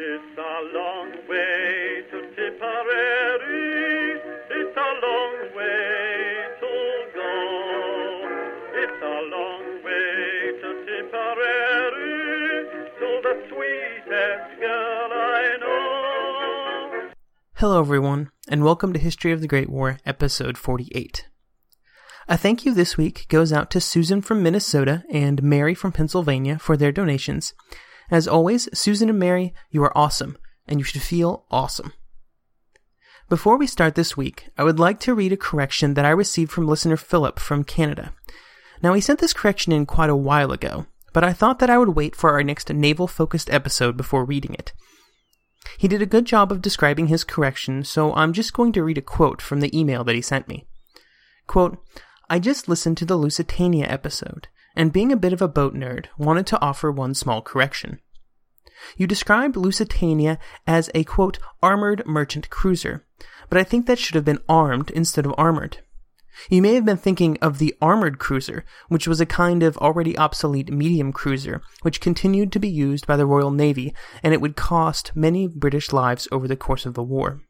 It's a long way to Tipperary. It's a long way to go. It's a long way to Tipperary to the sweetest girl I know. Hello, everyone, and welcome to History of the Great War, episode 48. A thank you this week goes out to Susan from Minnesota and Mary from Pennsylvania for their donations. As always, Susan and Mary, you are awesome, and you should feel awesome. Before we start this week, I would like to read a correction that I received from listener Philip from Canada. Now, he sent this correction in quite a while ago, but I thought that I would wait for our next naval focused episode before reading it. He did a good job of describing his correction, so I'm just going to read a quote from the email that he sent me. Quote, I just listened to the Lusitania episode, and being a bit of a boat nerd, wanted to offer one small correction. You described Lusitania as a quote, armored merchant cruiser, but I think that should have been armed instead of armored. You may have been thinking of the armored cruiser, which was a kind of already obsolete medium cruiser, which continued to be used by the Royal Navy, and it would cost many British lives over the course of the war.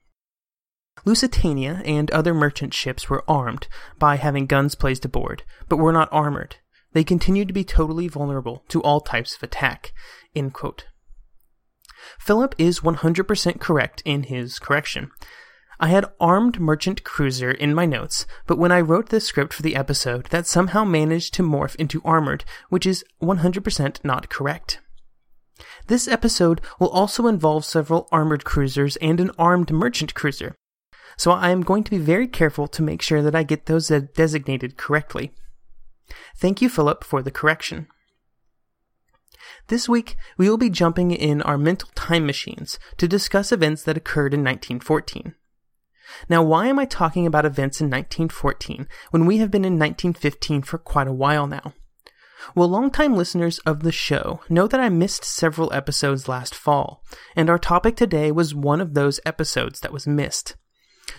Lusitania and other merchant ships were armed by having guns placed aboard, but were not armored. They continue to be totally vulnerable to all types of attack. End quote. Philip is 100% correct in his correction. I had armed merchant cruiser in my notes, but when I wrote the script for the episode, that somehow managed to morph into armored, which is 100% not correct. This episode will also involve several armored cruisers and an armed merchant cruiser so I am going to be very careful to make sure that I get those designated correctly. Thank you, Philip, for the correction. This week, we will be jumping in our mental time machines to discuss events that occurred in 1914. Now, why am I talking about events in 1914 when we have been in 1915 for quite a while now? Well, longtime listeners of the show know that I missed several episodes last fall, and our topic today was one of those episodes that was missed.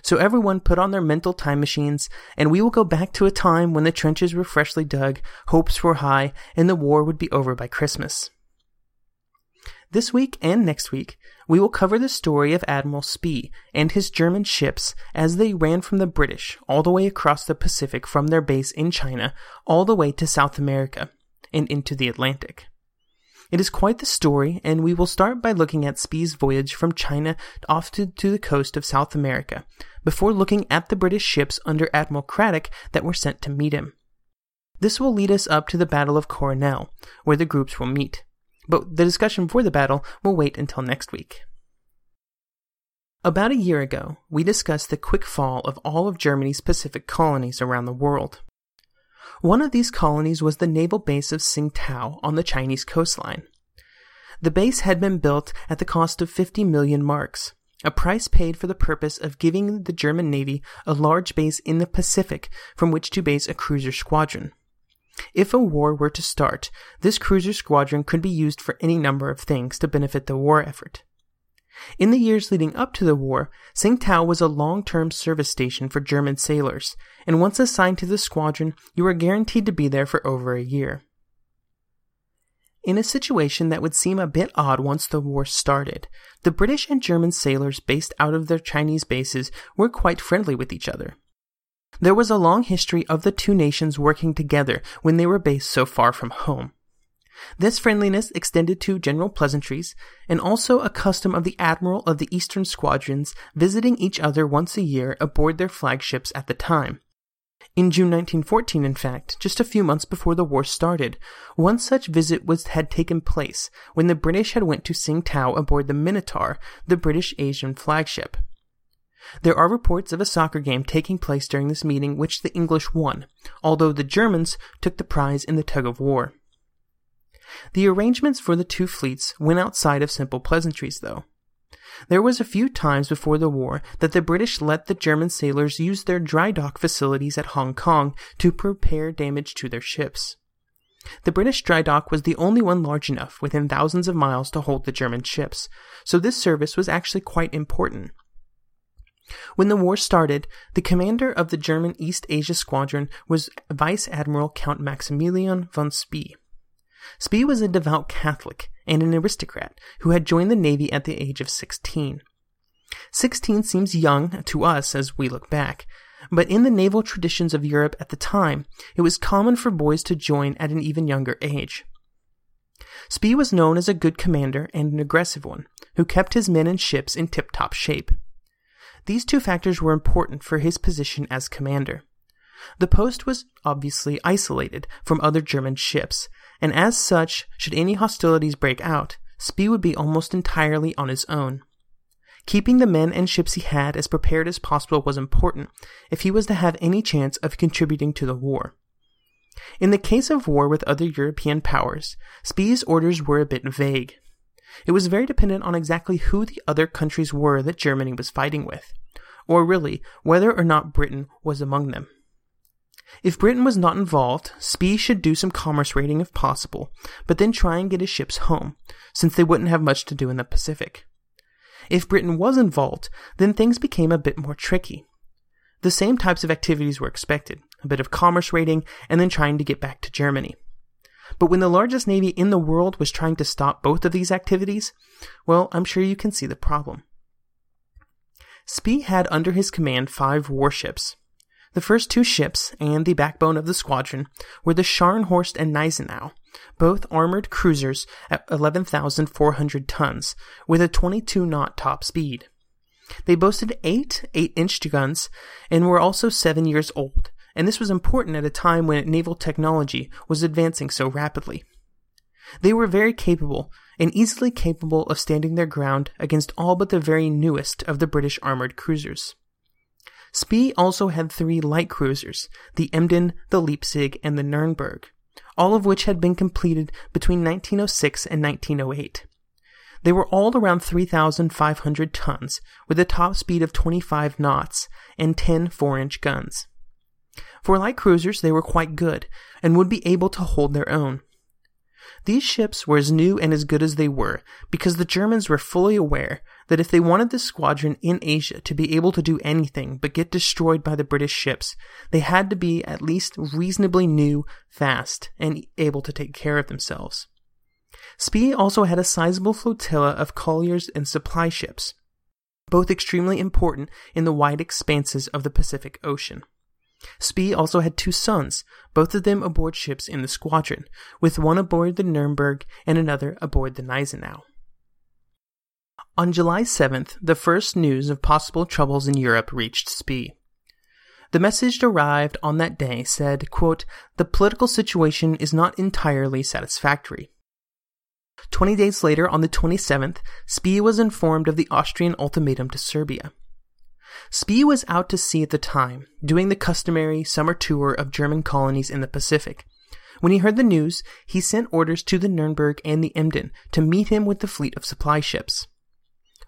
So everyone put on their mental time machines, and we will go back to a time when the trenches were freshly dug, hopes were high, and the war would be over by Christmas. This week and next week, we will cover the story of Admiral Spee and his German ships as they ran from the British all the way across the Pacific from their base in China all the way to South America and into the Atlantic. It is quite the story, and we will start by looking at Spee's voyage from China off to, to the coast of South America, before looking at the British ships under Admiral Cradock that were sent to meet him. This will lead us up to the Battle of Coronel, where the groups will meet. But the discussion for the battle will wait until next week. About a year ago, we discussed the quick fall of all of Germany's Pacific colonies around the world. One of these colonies was the naval base of Tsingtao on the Chinese coastline. The base had been built at the cost of 50 million marks, a price paid for the purpose of giving the German Navy a large base in the Pacific from which to base a cruiser squadron. If a war were to start, this cruiser squadron could be used for any number of things to benefit the war effort. In the years leading up to the war, Tsingtao was a long-term service station for German sailors, and once assigned to the squadron, you were guaranteed to be there for over a year. In a situation that would seem a bit odd once the war started, the British and German sailors based out of their Chinese bases were quite friendly with each other. There was a long history of the two nations working together when they were based so far from home. This friendliness extended to general pleasantries, and also a custom of the admiral of the eastern squadrons visiting each other once a year aboard their flagships at the time. In June 1914, in fact, just a few months before the war started, one such visit was had taken place when the British had went to Tsingtao aboard the Minotaur, the British Asian flagship. There are reports of a soccer game taking place during this meeting which the English won, although the Germans took the prize in the tug of war. The arrangements for the two fleets went outside of simple pleasantries, though. There was a few times before the war that the British let the German sailors use their dry dock facilities at Hong Kong to repair damage to their ships. The British dry dock was the only one large enough within thousands of miles to hold the German ships, so this service was actually quite important. When the war started, the commander of the German East Asia Squadron was Vice Admiral Count Maximilian von Spee. Spee was a devout Catholic and an aristocrat who had joined the Navy at the age of 16. 16 seems young to us as we look back, but in the naval traditions of Europe at the time, it was common for boys to join at an even younger age. Spee was known as a good commander and an aggressive one, who kept his men and ships in tip top shape. These two factors were important for his position as commander. The post was obviously isolated from other German ships, and as such, should any hostilities break out, Spee would be almost entirely on his own. Keeping the men and ships he had as prepared as possible was important if he was to have any chance of contributing to the war. In the case of war with other European powers, Spee's orders were a bit vague. It was very dependent on exactly who the other countries were that Germany was fighting with, or really, whether or not Britain was among them. If Britain was not involved, Spee should do some commerce raiding if possible, but then try and get his ships home, since they wouldn't have much to do in the Pacific. If Britain was involved, then things became a bit more tricky. The same types of activities were expected a bit of commerce raiding, and then trying to get back to Germany. But when the largest navy in the world was trying to stop both of these activities, well, I'm sure you can see the problem. Spee had under his command five warships, the first two ships, and the backbone of the squadron, were the Scharnhorst and Gneisenau, both armored cruisers at 11,400 tons, with a 22 knot top speed. They boasted eight 8 inch guns and were also seven years old, and this was important at a time when naval technology was advancing so rapidly. They were very capable, and easily capable of standing their ground against all but the very newest of the British armored cruisers. Spee also had three light cruisers, the Emden, the Leipzig, and the Nurnberg, all of which had been completed between 1906 and 1908. They were all around 3,500 tons, with a top speed of 25 knots and 10 4-inch guns. For light cruisers, they were quite good, and would be able to hold their own. These ships were as new and as good as they were because the Germans were fully aware that if they wanted the squadron in Asia to be able to do anything but get destroyed by the British ships, they had to be at least reasonably new, fast, and able to take care of themselves. Spee also had a sizable flotilla of colliers and supply ships, both extremely important in the wide expanses of the Pacific Ocean. Spee also had two sons, both of them aboard ships in the squadron, with one aboard the Nuremberg and another aboard the Gneisenau. On July 7th, the first news of possible troubles in Europe reached Spee. The message arrived on that day said, quote, The political situation is not entirely satisfactory. Twenty days later, on the 27th, Spee was informed of the Austrian ultimatum to Serbia. Spee was out to sea at the time, doing the customary summer tour of German colonies in the Pacific. When he heard the news, he sent orders to the Nuremberg and the Emden to meet him with the fleet of supply ships.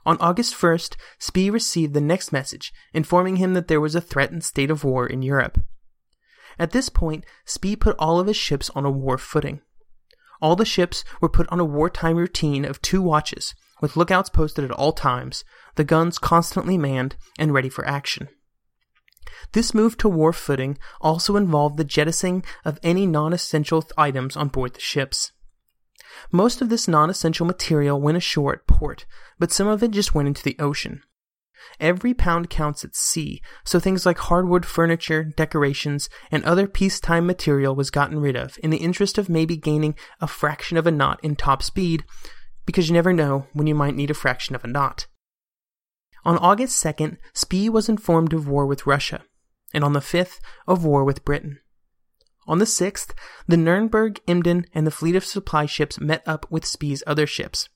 On August 1st, Spee received the next message, informing him that there was a threatened state of war in Europe. At this point, Spee put all of his ships on a war footing. All the ships were put on a wartime routine of two watches, with lookouts posted at all times, the guns constantly manned and ready for action. This move to war footing also involved the jettisoning of any non-essential items on board the ships. Most of this non-essential material went ashore at port, but some of it just went into the ocean. Every pound counts at sea, so things like hardwood furniture, decorations, and other peacetime material was gotten rid of in the interest of maybe gaining a fraction of a knot in top speed because you never know when you might need a fraction of a knot. On August 2nd, Spee was informed of war with Russia, and on the 5th, of war with Britain. On the 6th, the Nurnberg, Emden, and the fleet of supply ships met up with Spee's other ships.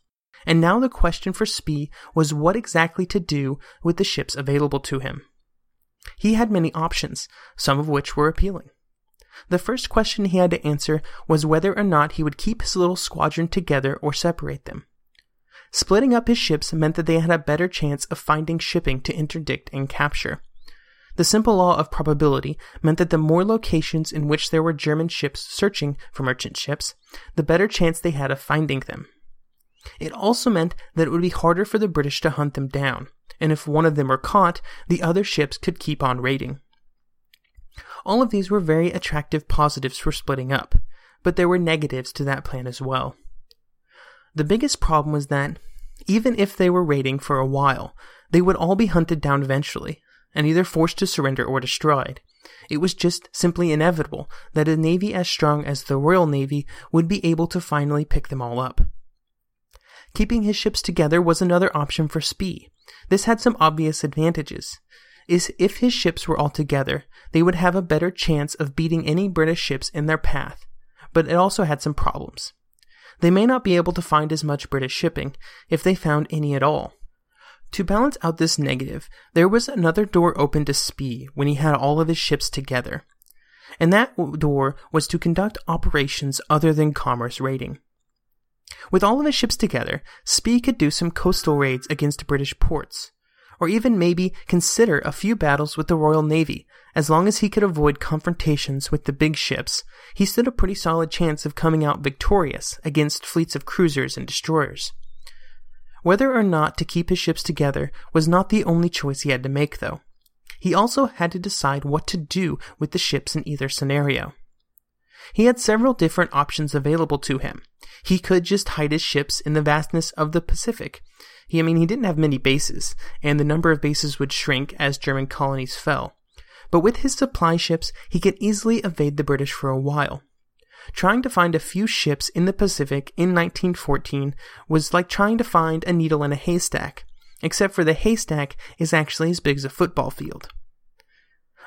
And now the question for Spee was what exactly to do with the ships available to him. He had many options, some of which were appealing. The first question he had to answer was whether or not he would keep his little squadron together or separate them. Splitting up his ships meant that they had a better chance of finding shipping to interdict and capture. The simple law of probability meant that the more locations in which there were German ships searching for merchant ships, the better chance they had of finding them. It also meant that it would be harder for the British to hunt them down, and if one of them were caught, the other ships could keep on raiding. All of these were very attractive positives for splitting up, but there were negatives to that plan as well. The biggest problem was that, even if they were raiding for a while, they would all be hunted down eventually, and either forced to surrender or destroyed. It was just simply inevitable that a navy as strong as the Royal Navy would be able to finally pick them all up. Keeping his ships together was another option for Spee. This had some obvious advantages. Is if his ships were all together, they would have a better chance of beating any British ships in their path, but it also had some problems. They may not be able to find as much British shipping, if they found any at all. To balance out this negative, there was another door open to Spee when he had all of his ships together. And that door was to conduct operations other than commerce raiding. With all of his ships together, Spee could do some coastal raids against British ports, or even maybe consider a few battles with the Royal Navy. As long as he could avoid confrontations with the big ships, he stood a pretty solid chance of coming out victorious against fleets of cruisers and destroyers. Whether or not to keep his ships together was not the only choice he had to make, though. He also had to decide what to do with the ships in either scenario. He had several different options available to him. He could just hide his ships in the vastness of the Pacific. He, I mean, he didn't have many bases, and the number of bases would shrink as German colonies fell. But with his supply ships, he could easily evade the British for a while. Trying to find a few ships in the Pacific in 1914 was like trying to find a needle in a haystack, except for the haystack is actually as big as a football field.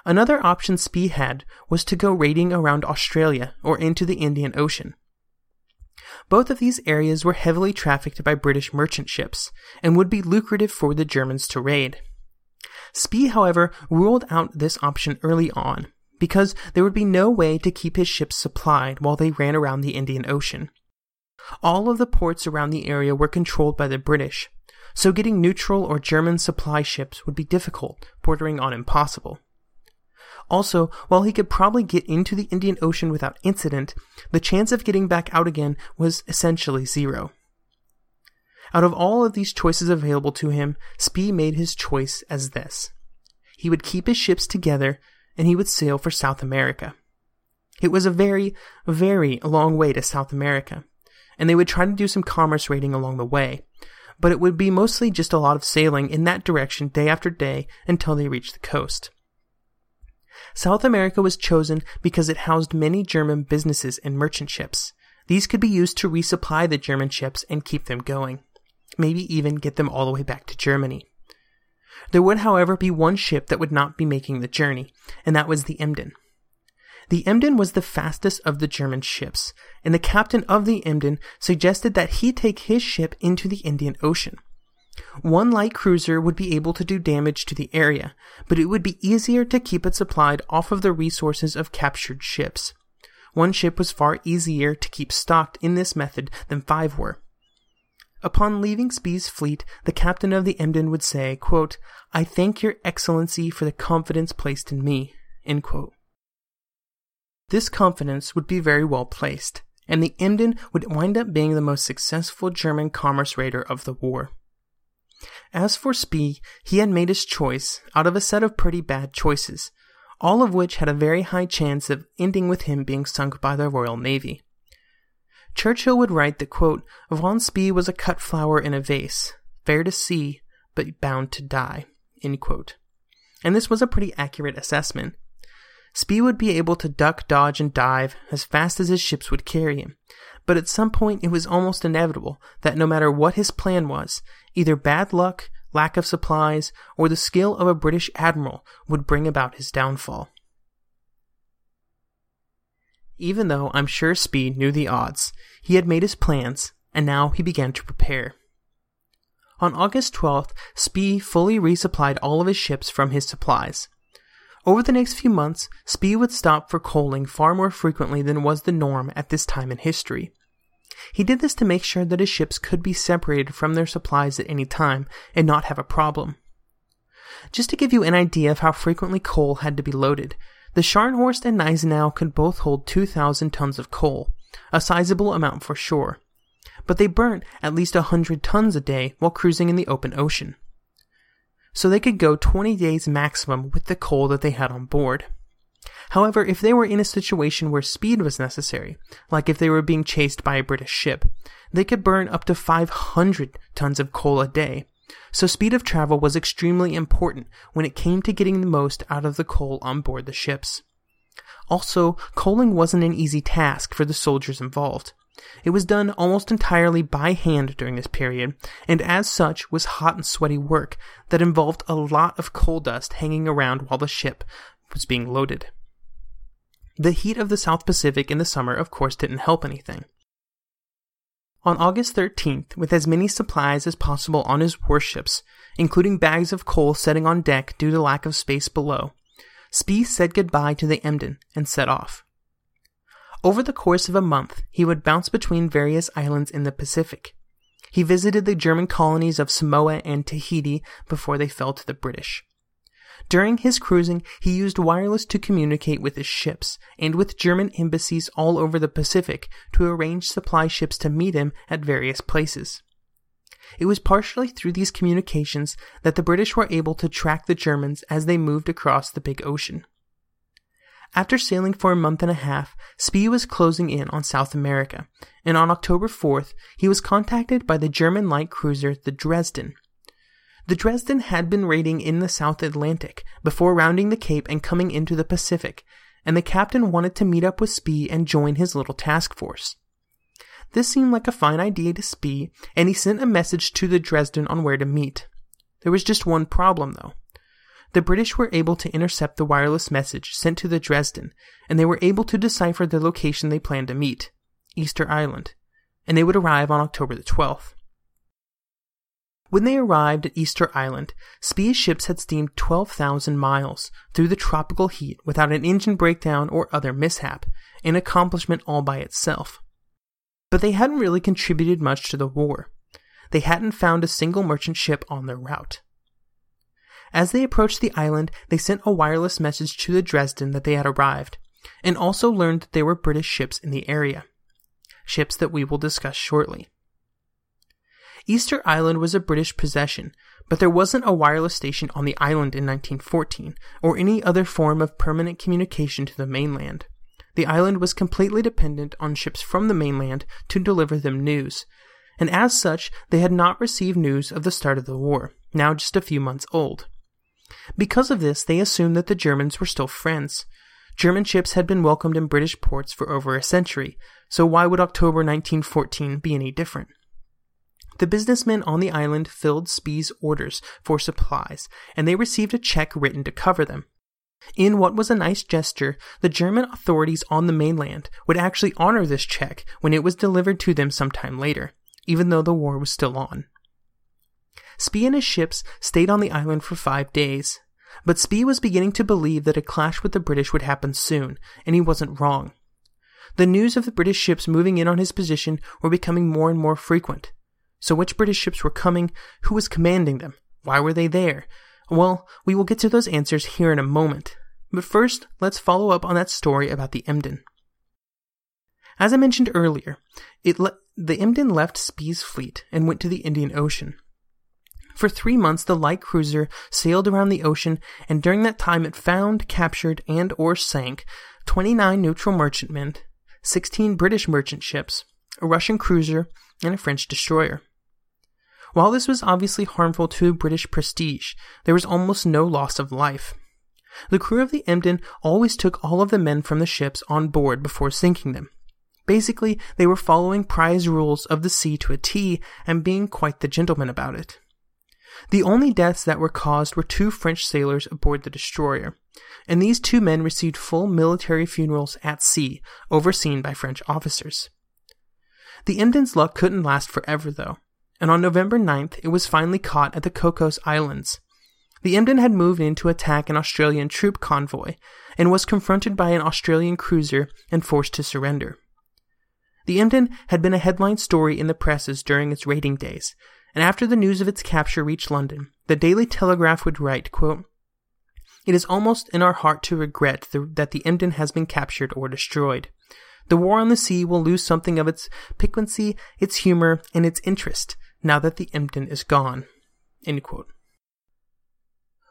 Another option Spee had was to go raiding around Australia or into the Indian Ocean. Both of these areas were heavily trafficked by British merchant ships and would be lucrative for the Germans to raid. Spee, however, ruled out this option early on because there would be no way to keep his ships supplied while they ran around the Indian Ocean. All of the ports around the area were controlled by the British, so getting neutral or German supply ships would be difficult, bordering on impossible. Also, while he could probably get into the Indian Ocean without incident, the chance of getting back out again was essentially zero. Out of all of these choices available to him, Spee made his choice as this. He would keep his ships together and he would sail for South America. It was a very, very long way to South America, and they would try to do some commerce raiding along the way, but it would be mostly just a lot of sailing in that direction day after day until they reached the coast. South America was chosen because it housed many German businesses and merchant ships. These could be used to resupply the German ships and keep them going, maybe even get them all the way back to Germany. There would, however, be one ship that would not be making the journey, and that was the Emden. The Emden was the fastest of the German ships, and the captain of the Emden suggested that he take his ship into the Indian Ocean. One light cruiser would be able to do damage to the area, but it would be easier to keep it supplied off of the resources of captured ships. One ship was far easier to keep stocked in this method than five were. Upon leaving Spee's fleet, the captain of the Emden would say, quote, I thank your excellency for the confidence placed in me. This confidence would be very well placed, and the Emden would wind up being the most successful German commerce raider of the war. As for Spee, he had made his choice out of a set of pretty bad choices, all of which had a very high chance of ending with him being sunk by the Royal Navy. Churchill would write that, quote, Von Spee was a cut flower in a vase, fair to see, but bound to die, end quote. And this was a pretty accurate assessment. Spee would be able to duck, dodge, and dive as fast as his ships would carry him, but at some point it was almost inevitable that no matter what his plan was, either bad luck, lack of supplies, or the skill of a British admiral would bring about his downfall even though I'm sure Spee knew the odds. He had made his plans, and now he began to prepare. On August 12th, Spee fully resupplied all of his ships from his supplies. Over the next few months, Spee would stop for coaling far more frequently than was the norm at this time in history. He did this to make sure that his ships could be separated from their supplies at any time and not have a problem. Just to give you an idea of how frequently coal had to be loaded, the Scharnhorst and Gneisenau could both hold 2,000 tons of coal, a sizable amount for sure, but they burnt at least a 100 tons a day while cruising in the open ocean. So they could go 20 days maximum with the coal that they had on board. However, if they were in a situation where speed was necessary, like if they were being chased by a British ship, they could burn up to 500 tons of coal a day. So speed of travel was extremely important when it came to getting the most out of the coal on board the ships. Also, coaling wasn't an easy task for the soldiers involved. It was done almost entirely by hand during this period, and as such was hot and sweaty work that involved a lot of coal dust hanging around while the ship was being loaded. The heat of the South Pacific in the summer, of course, didn't help anything. On August 13th, with as many supplies as possible on his warships, including bags of coal setting on deck due to lack of space below, Spee said goodbye to the Emden and set off. Over the course of a month, he would bounce between various islands in the Pacific. He visited the German colonies of Samoa and Tahiti before they fell to the British. During his cruising, he used wireless to communicate with his ships and with German embassies all over the Pacific to arrange supply ships to meet him at various places. It was partially through these communications that the British were able to track the Germans as they moved across the big ocean. After sailing for a month and a half, Spee was closing in on South America, and on October 4th, he was contacted by the German light cruiser the Dresden. The Dresden had been raiding in the South Atlantic before rounding the Cape and coming into the Pacific, and the captain wanted to meet up with Spee and join his little task force. This seemed like a fine idea to Spee, and he sent a message to the Dresden on where to meet. There was just one problem, though. The British were able to intercept the wireless message sent to the Dresden, and they were able to decipher the location they planned to meet, Easter Island, and they would arrive on October the 12th. When they arrived at Easter Island, Spee's ships had steamed 12,000 miles through the tropical heat without an engine breakdown or other mishap, an accomplishment all by itself. But they hadn't really contributed much to the war. They hadn't found a single merchant ship on their route. As they approached the island, they sent a wireless message to the Dresden that they had arrived, and also learned that there were British ships in the area. Ships that we will discuss shortly. Easter Island was a British possession, but there wasn't a wireless station on the island in 1914, or any other form of permanent communication to the mainland. The island was completely dependent on ships from the mainland to deliver them news, and as such, they had not received news of the start of the war, now just a few months old. Because of this, they assumed that the Germans were still friends. German ships had been welcomed in British ports for over a century, so why would October 1914 be any different? The businessmen on the island filled Spee's orders for supplies, and they received a check written to cover them. In what was a nice gesture, the German authorities on the mainland would actually honor this check when it was delivered to them sometime later, even though the war was still on. Spee and his ships stayed on the island for five days, but Spee was beginning to believe that a clash with the British would happen soon, and he wasn't wrong. The news of the British ships moving in on his position were becoming more and more frequent. So which British ships were coming? Who was commanding them? Why were they there? Well, we will get to those answers here in a moment. But first, let's follow up on that story about the Emden. As I mentioned earlier, le- the Emden left Spee's fleet and went to the Indian Ocean. For three months, the light cruiser sailed around the ocean, and during that time it found, captured, and or sank 29 neutral merchantmen, 16 British merchant ships, a Russian cruiser, and a French destroyer. While this was obviously harmful to British prestige, there was almost no loss of life. The crew of the Emden always took all of the men from the ships on board before sinking them. Basically, they were following prize rules of the sea to a T and being quite the gentlemen about it. The only deaths that were caused were two French sailors aboard the destroyer, and these two men received full military funerals at sea, overseen by French officers. The Emden's luck couldn't last forever, though, and on November 9th it was finally caught at the Cocos Islands. The Emden had moved in to attack an Australian troop convoy and was confronted by an Australian cruiser and forced to surrender. The Emden had been a headline story in the presses during its raiding days, and after the news of its capture reached London, the Daily Telegraph would write, quote, It is almost in our heart to regret the, that the Emden has been captured or destroyed. The war on the sea will lose something of its piquancy, its humor, and its interest now that the Emden is gone.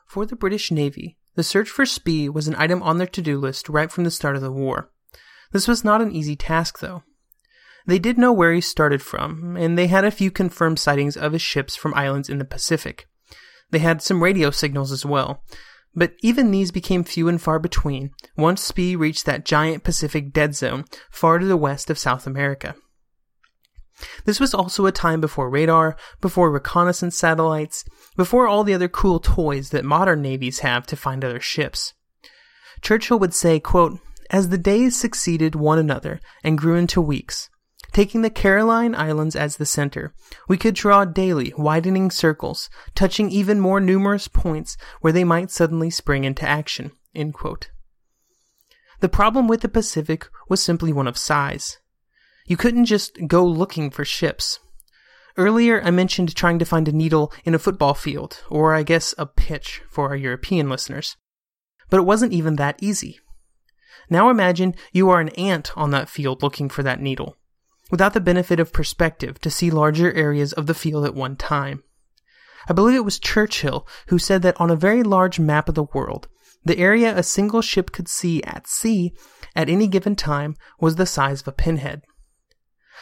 For the British Navy, the search for Spee was an item on their to do list right from the start of the war. This was not an easy task, though. They did know where he started from, and they had a few confirmed sightings of his ships from islands in the Pacific. They had some radio signals as well, but even these became few and far between once Spee reached that giant Pacific dead zone far to the west of South America. This was also a time before radar, before reconnaissance satellites, before all the other cool toys that modern navies have to find other ships. Churchill would say, quote, As the days succeeded one another and grew into weeks, taking the Caroline Islands as the center, we could draw daily widening circles, touching even more numerous points where they might suddenly spring into action. The problem with the Pacific was simply one of size. You couldn't just go looking for ships. Earlier, I mentioned trying to find a needle in a football field, or I guess a pitch for our European listeners. But it wasn't even that easy. Now imagine you are an ant on that field looking for that needle, without the benefit of perspective to see larger areas of the field at one time. I believe it was Churchill who said that on a very large map of the world, the area a single ship could see at sea at any given time was the size of a pinhead.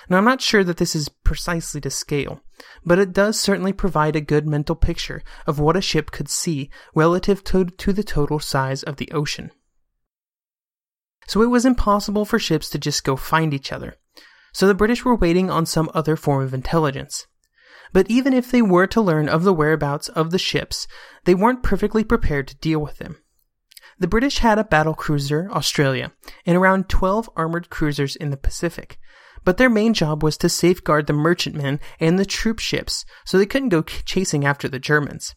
Now, I'm not sure that this is precisely to scale, but it does certainly provide a good mental picture of what a ship could see relative to, to the total size of the ocean. So it was impossible for ships to just go find each other. So the British were waiting on some other form of intelligence. But even if they were to learn of the whereabouts of the ships, they weren't perfectly prepared to deal with them. The British had a battle cruiser, Australia, and around 12 armored cruisers in the Pacific, but their main job was to safeguard the merchantmen and the troop ships so they couldn't go chasing after the Germans.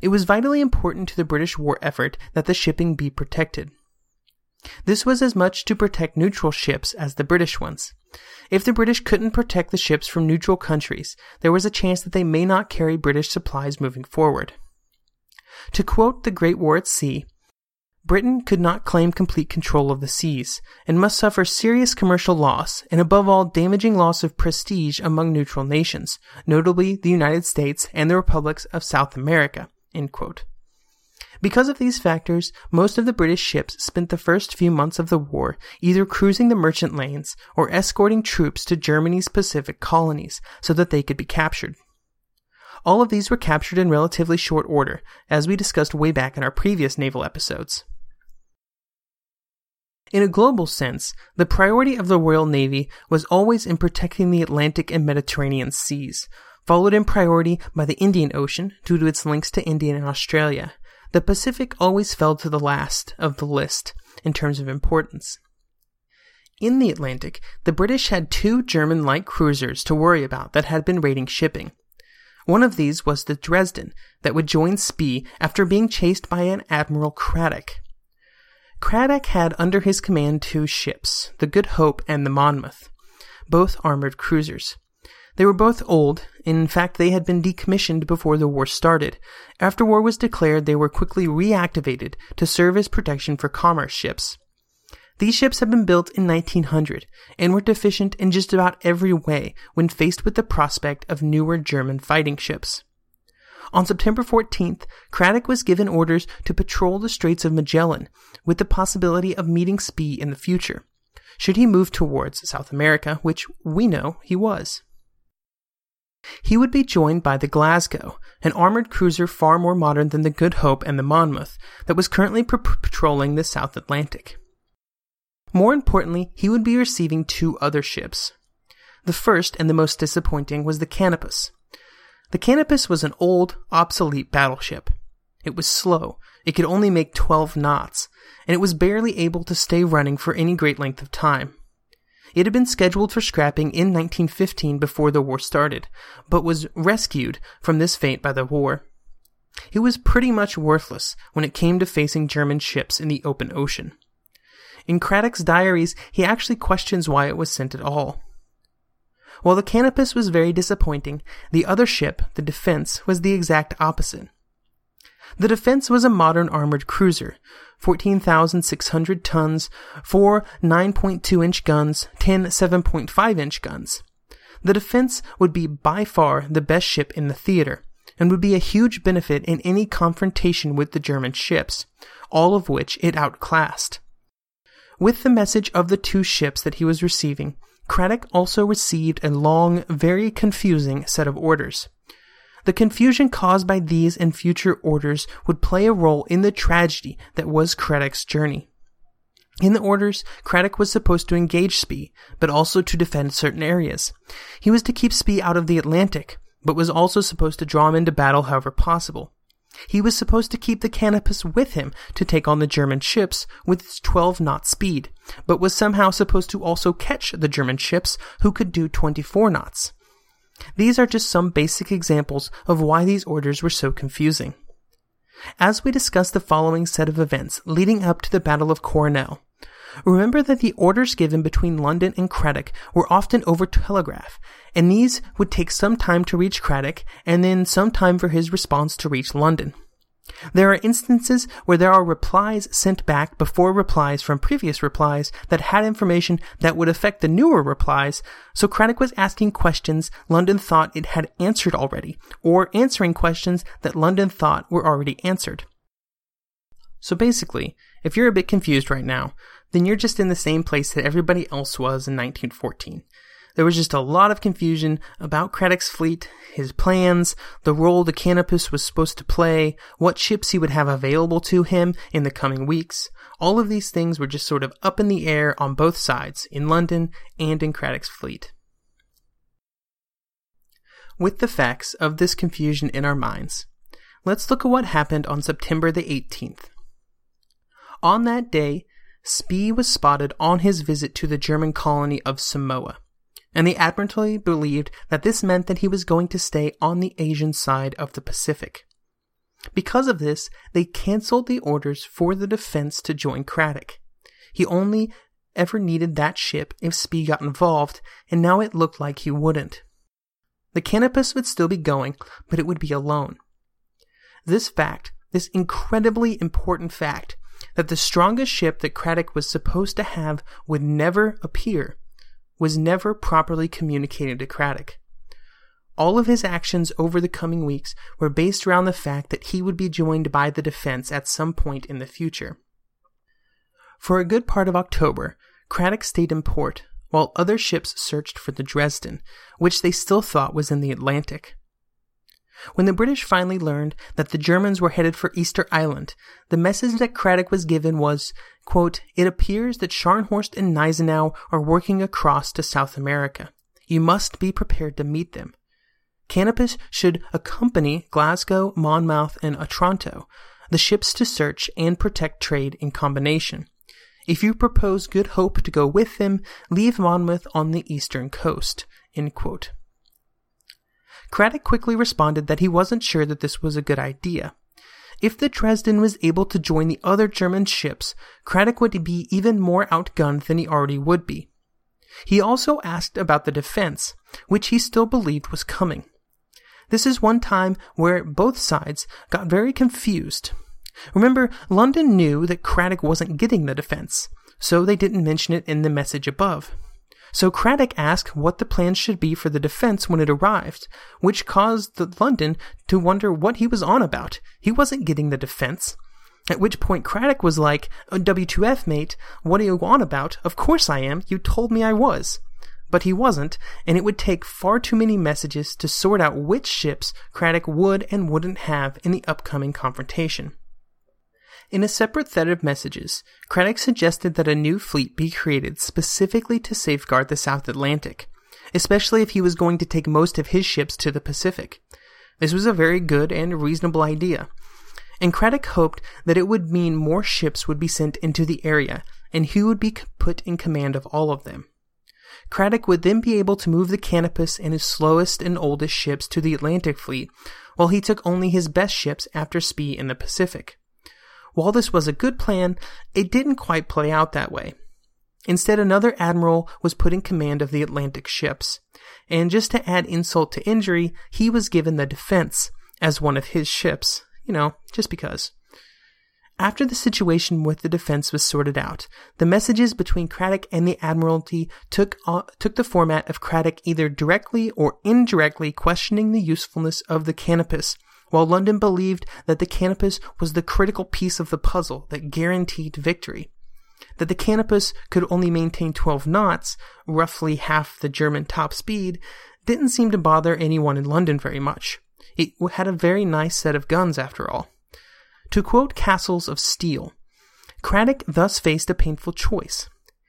It was vitally important to the British war effort that the shipping be protected. This was as much to protect neutral ships as the British ones. If the British couldn't protect the ships from neutral countries, there was a chance that they may not carry British supplies moving forward. To quote The Great War at Sea, Britain could not claim complete control of the seas, and must suffer serious commercial loss, and above all damaging loss of prestige among neutral nations, notably the United States and the republics of South America. Because of these factors, most of the British ships spent the first few months of the war either cruising the merchant lanes or escorting troops to Germany's Pacific colonies so that they could be captured. All of these were captured in relatively short order, as we discussed way back in our previous naval episodes. In a global sense, the priority of the Royal Navy was always in protecting the Atlantic and Mediterranean seas, followed in priority by the Indian Ocean due to its links to India and Australia. The Pacific always fell to the last of the list in terms of importance. In the Atlantic, the British had two German light cruisers to worry about that had been raiding shipping. One of these was the Dresden, that would join Spee after being chased by an Admiral Cradock. Cradock had under his command two ships, the Good Hope and the Monmouth, both armored cruisers. They were both old, in fact, they had been decommissioned before the war started. After war was declared, they were quickly reactivated to serve as protection for commerce ships. These ships had been built in 1900 and were deficient in just about every way when faced with the prospect of newer German fighting ships. On September 14th, Cradock was given orders to patrol the Straits of Magellan with the possibility of meeting Spee in the future, should he move towards South America, which we know he was. He would be joined by the Glasgow, an armored cruiser far more modern than the Good Hope and the Monmouth, that was currently patrolling the South Atlantic. More importantly, he would be receiving two other ships. The first and the most disappointing was the Canopus, the Canopus was an old, obsolete battleship. It was slow, it could only make 12 knots, and it was barely able to stay running for any great length of time. It had been scheduled for scrapping in 1915 before the war started, but was rescued from this fate by the war. It was pretty much worthless when it came to facing German ships in the open ocean. In Cradock's diaries, he actually questions why it was sent at all. While the Canopus was very disappointing, the other ship, the Defense, was the exact opposite. The Defense was a modern armored cruiser, 14,600 tons, four 9.2 inch guns, 10 7.5 inch guns. The Defense would be by far the best ship in the theater, and would be a huge benefit in any confrontation with the German ships, all of which it outclassed. With the message of the two ships that he was receiving, Cradock also received a long, very confusing set of orders. The confusion caused by these and future orders would play a role in the tragedy that was Cradock's journey. In the orders, Cradock was supposed to engage Spee, but also to defend certain areas. He was to keep Spee out of the Atlantic, but was also supposed to draw him into battle however possible. He was supposed to keep the Canopus with him to take on the German ships with its 12 knot speed, but was somehow supposed to also catch the German ships who could do 24 knots. These are just some basic examples of why these orders were so confusing. As we discuss the following set of events leading up to the Battle of Coronel, remember that the orders given between London and Cradock were often over telegraph, and these would take some time to reach Cradock and then some time for his response to reach London. There are instances where there are replies sent back before replies from previous replies that had information that would affect the newer replies, so Cradock was asking questions London thought it had answered already, or answering questions that London thought were already answered. So basically, if you're a bit confused right now, then you're just in the same place that everybody else was in 1914. There was just a lot of confusion about Cradock's fleet, his plans, the role the Canopus was supposed to play, what ships he would have available to him in the coming weeks. All of these things were just sort of up in the air on both sides, in London and in Cradock's fleet. With the facts of this confusion in our minds, let's look at what happened on September the 18th. On that day, Spee was spotted on his visit to the German colony of Samoa and the Admiralty believed that this meant that he was going to stay on the Asian side of the Pacific. Because of this, they canceled the orders for the defense to join Cradock. He only ever needed that ship if Spee got involved, and now it looked like he wouldn't. The Canopus would still be going, but it would be alone. This fact, this incredibly important fact, that the strongest ship that Cradock was supposed to have would never appear, was never properly communicated to Cradock. All of his actions over the coming weeks were based around the fact that he would be joined by the defense at some point in the future. For a good part of October, Cradock stayed in port, while other ships searched for the Dresden, which they still thought was in the Atlantic. When the British finally learned that the Germans were headed for Easter Island, the message that Cradock was given was, quote, It appears that Scharnhorst and Gneisenau are working across to South America. You must be prepared to meet them. Canopus should accompany Glasgow, Monmouth, and Otranto, the ships to search and protect trade in combination. If you propose Good Hope to go with them, leave Monmouth on the eastern coast. Cradock quickly responded that he wasn't sure that this was a good idea. If the Dresden was able to join the other German ships, Cradock would be even more outgunned than he already would be. He also asked about the defense, which he still believed was coming. This is one time where both sides got very confused. Remember, London knew that Cradock wasn't getting the defense, so they didn't mention it in the message above. So Cradock asked what the plans should be for the defense when it arrived, which caused the London to wonder what he was on about. He wasn't getting the defense. At which point Cradock was like, oh, W2F mate, what are you on about? Of course I am. You told me I was. But he wasn't, and it would take far too many messages to sort out which ships Cradock would and wouldn't have in the upcoming confrontation. In a separate thread of messages, Cradock suggested that a new fleet be created specifically to safeguard the South Atlantic, especially if he was going to take most of his ships to the Pacific. This was a very good and reasonable idea, and Cradock hoped that it would mean more ships would be sent into the area, and he would be put in command of all of them. Cradock would then be able to move the Canopus and his slowest and oldest ships to the Atlantic fleet, while he took only his best ships after Spee in the Pacific. While this was a good plan, it didn't quite play out that way. Instead, another admiral was put in command of the Atlantic ships. And just to add insult to injury, he was given the defense as one of his ships. You know, just because. After the situation with the defense was sorted out, the messages between Cradock and the Admiralty took, uh, took the format of Cradock either directly or indirectly questioning the usefulness of the canopus, while London believed that the canopus was the critical piece of the puzzle that guaranteed victory. That the canopus could only maintain 12 knots, roughly half the German top speed, didn't seem to bother anyone in London very much. It had a very nice set of guns after all. To quote Castles of Steel, Cradock thus faced a painful choice.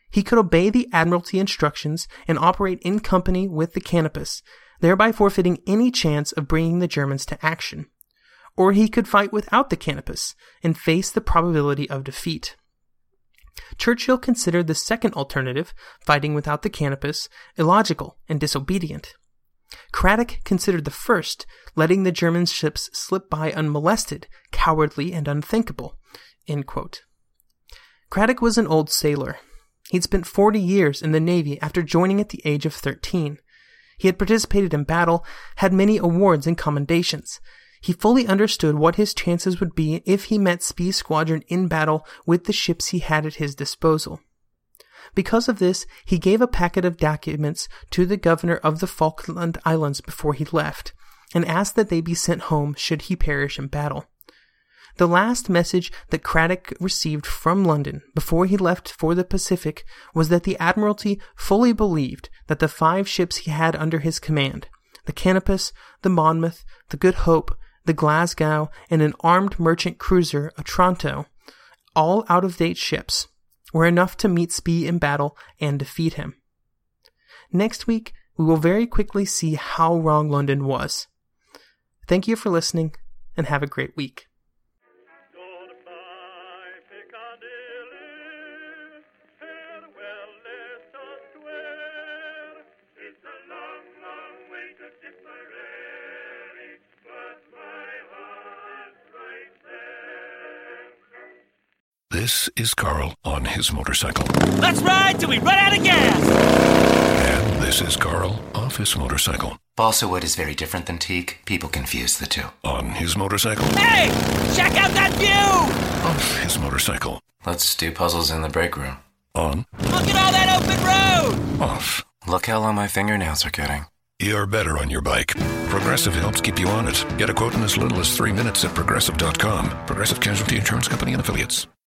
He could obey the Admiralty instructions and operate in company with the Canopus, thereby forfeiting any chance of bringing the Germans to action. Or he could fight without the Canopus and face the probability of defeat. Churchill considered the second alternative, fighting without the Canopus, illogical and disobedient. Cradock considered the first, letting the German ships slip by unmolested, cowardly, and unthinkable. Cradock was an old sailor. He'd spent 40 years in the Navy after joining at the age of 13. He had participated in battle, had many awards and commendations. He fully understood what his chances would be if he met Spee's squadron in battle with the ships he had at his disposal. Because of this, he gave a packet of documents to the governor of the Falkland Islands before he left, and asked that they be sent home should he perish in battle. The last message that Cradock received from London before he left for the Pacific was that the Admiralty fully believed that the five ships he had under his command, the Canopus, the Monmouth, the Good Hope, the Glasgow, and an armed merchant cruiser, Otranto, all out of date ships, were enough to meet Spee in battle and defeat him. Next week, we will very quickly see how wrong London was. Thank you for listening, and have a great week. This is Carl on his motorcycle. Let's ride till we run out of gas! And this is Carl off his motorcycle. Balsa wood is very different than teak. People confuse the two. On his motorcycle. Hey! Check out that view! Off his motorcycle. Let's do puzzles in the break room. On. Look at all that open road! Off. Look how long my fingernails are getting. You're better on your bike. Progressive helps keep you on it. Get a quote in as little as three minutes at progressive.com. Progressive Casualty Insurance Company and Affiliates.